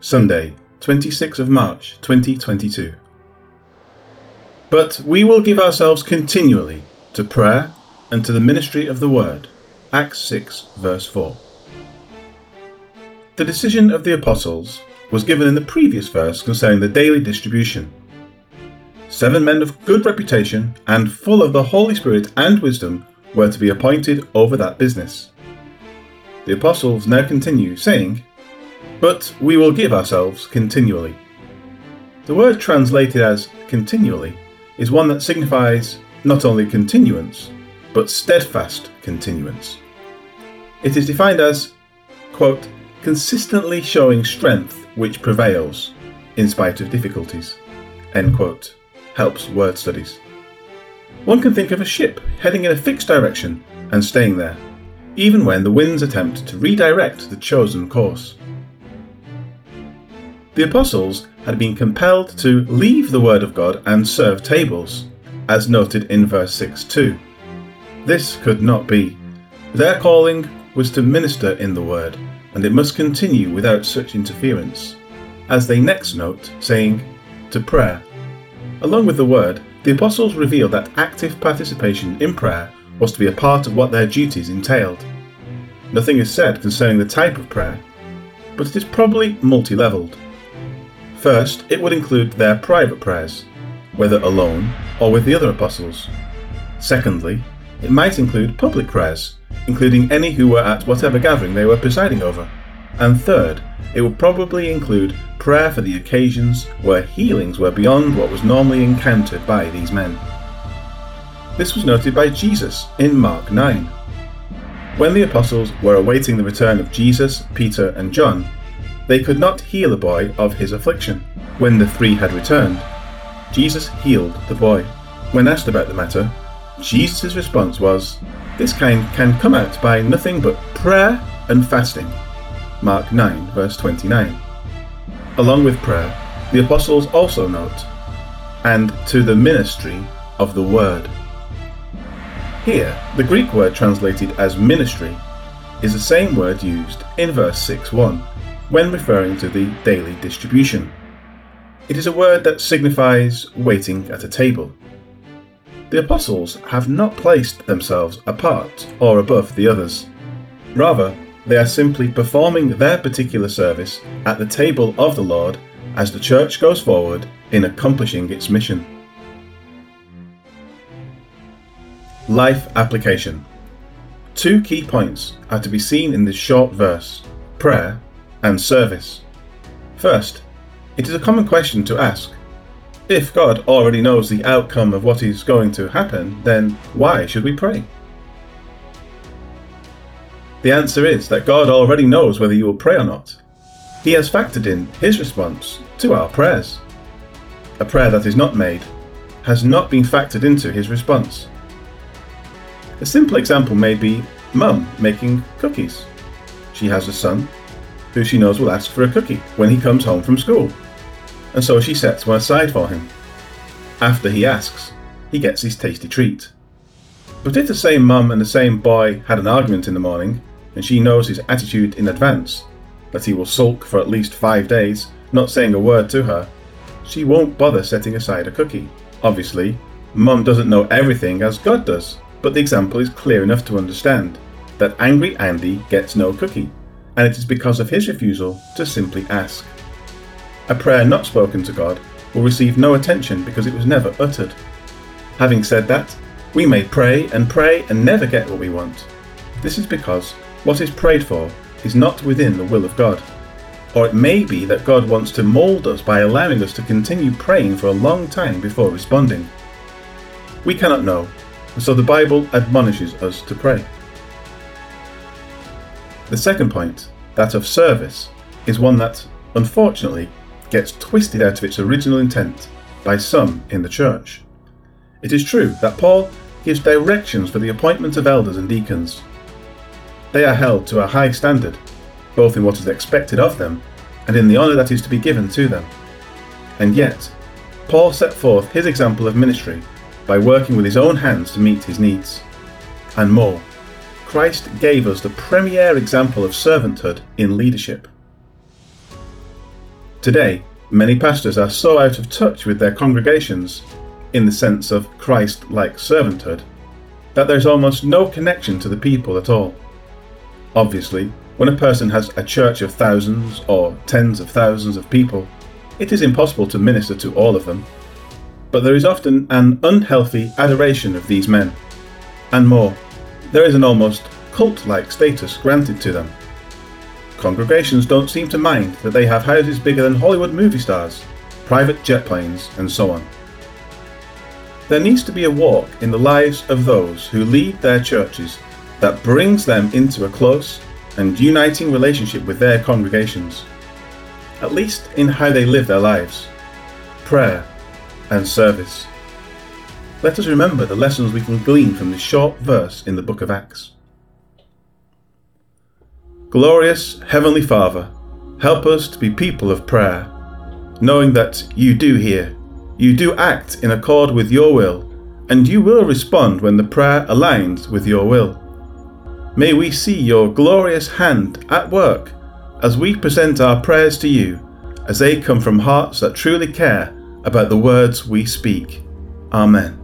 Sunday, 26th of March 2022. But we will give ourselves continually to prayer and to the ministry of the Word. Acts 6, verse 4. The decision of the apostles was given in the previous verse concerning the daily distribution. Seven men of good reputation and full of the Holy Spirit and wisdom were to be appointed over that business. The apostles now continue, saying, But we will give ourselves continually. The word translated as continually is one that signifies not only continuance, but steadfast continuance. It is defined as, quote, consistently showing strength which prevails in spite of difficulties, end quote, helps word studies. One can think of a ship heading in a fixed direction and staying there, even when the winds attempt to redirect the chosen course. The apostles had been compelled to leave the Word of God and serve tables, as noted in verse 6 2. This could not be. Their calling was to minister in the Word, and it must continue without such interference. As they next note, saying, to prayer. Along with the Word, the apostles revealed that active participation in prayer was to be a part of what their duties entailed. Nothing is said concerning the type of prayer, but it is probably multi levelled. First, it would include their private prayers, whether alone or with the other apostles. Secondly, it might include public prayers, including any who were at whatever gathering they were presiding over. And third, it would probably include prayer for the occasions where healings were beyond what was normally encountered by these men. This was noted by Jesus in Mark 9. When the apostles were awaiting the return of Jesus, Peter, and John, they could not heal a boy of his affliction. When the three had returned, Jesus healed the boy. When asked about the matter, Jesus' response was, This kind can come out by nothing but prayer and fasting. Mark 9, verse 29. Along with prayer, the apostles also note, and to the ministry of the word. Here, the Greek word translated as ministry is the same word used in verse 6 1 when referring to the daily distribution. It is a word that signifies waiting at a table. The apostles have not placed themselves apart or above the others. Rather, they are simply performing their particular service at the table of the Lord as the church goes forward in accomplishing its mission. Life application. Two key points are to be seen in this short verse prayer and service. First, it is a common question to ask. If God already knows the outcome of what is going to happen, then why should we pray? The answer is that God already knows whether you will pray or not. He has factored in His response to our prayers. A prayer that is not made has not been factored into His response. A simple example may be Mum making cookies. She has a son who she knows will ask for a cookie when he comes home from school, and so she sets one aside for him. After he asks, he gets his tasty treat. But if the same mum and the same boy had an argument in the morning, and she knows his attitude in advance, that he will sulk for at least five days, not saying a word to her, she won't bother setting aside a cookie. Obviously, mum doesn't know everything as God does, but the example is clear enough to understand that angry Andy gets no cookie and it is because of his refusal to simply ask. A prayer not spoken to God will receive no attention because it was never uttered. Having said that, we may pray and pray and never get what we want. This is because what is prayed for is not within the will of God. Or it may be that God wants to mould us by allowing us to continue praying for a long time before responding. We cannot know, and so the Bible admonishes us to pray. The second point, that of service, is one that, unfortunately, gets twisted out of its original intent by some in the church. It is true that Paul gives directions for the appointment of elders and deacons. They are held to a high standard, both in what is expected of them and in the honour that is to be given to them. And yet, Paul set forth his example of ministry by working with his own hands to meet his needs. And more, Christ gave us the premier example of servanthood in leadership. Today, many pastors are so out of touch with their congregations, in the sense of Christ like servanthood, that there's almost no connection to the people at all. Obviously, when a person has a church of thousands or tens of thousands of people, it is impossible to minister to all of them. But there is often an unhealthy adoration of these men. And more, there is an almost cult like status granted to them. Congregations don't seem to mind that they have houses bigger than Hollywood movie stars, private jet planes, and so on. There needs to be a walk in the lives of those who lead their churches that brings them into a close and uniting relationship with their congregations, at least in how they live their lives, prayer, and service. Let us remember the lessons we can glean from this short verse in the book of Acts. Glorious Heavenly Father, help us to be people of prayer, knowing that you do hear, you do act in accord with your will, and you will respond when the prayer aligns with your will. May we see your glorious hand at work as we present our prayers to you, as they come from hearts that truly care about the words we speak. Amen.